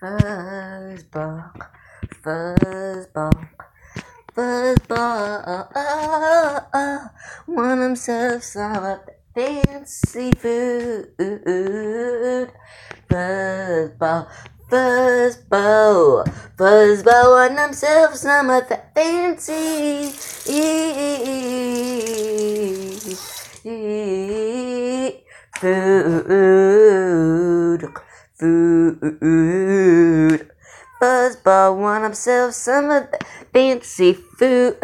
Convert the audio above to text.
Fuzzball, fuzzball, fuzzball. Want himself some of that fancy food. Fuzzball, fuzzball, fuzzball. Want himself some of that fancy food. Food. Fuzzball want himself some of that fancy food.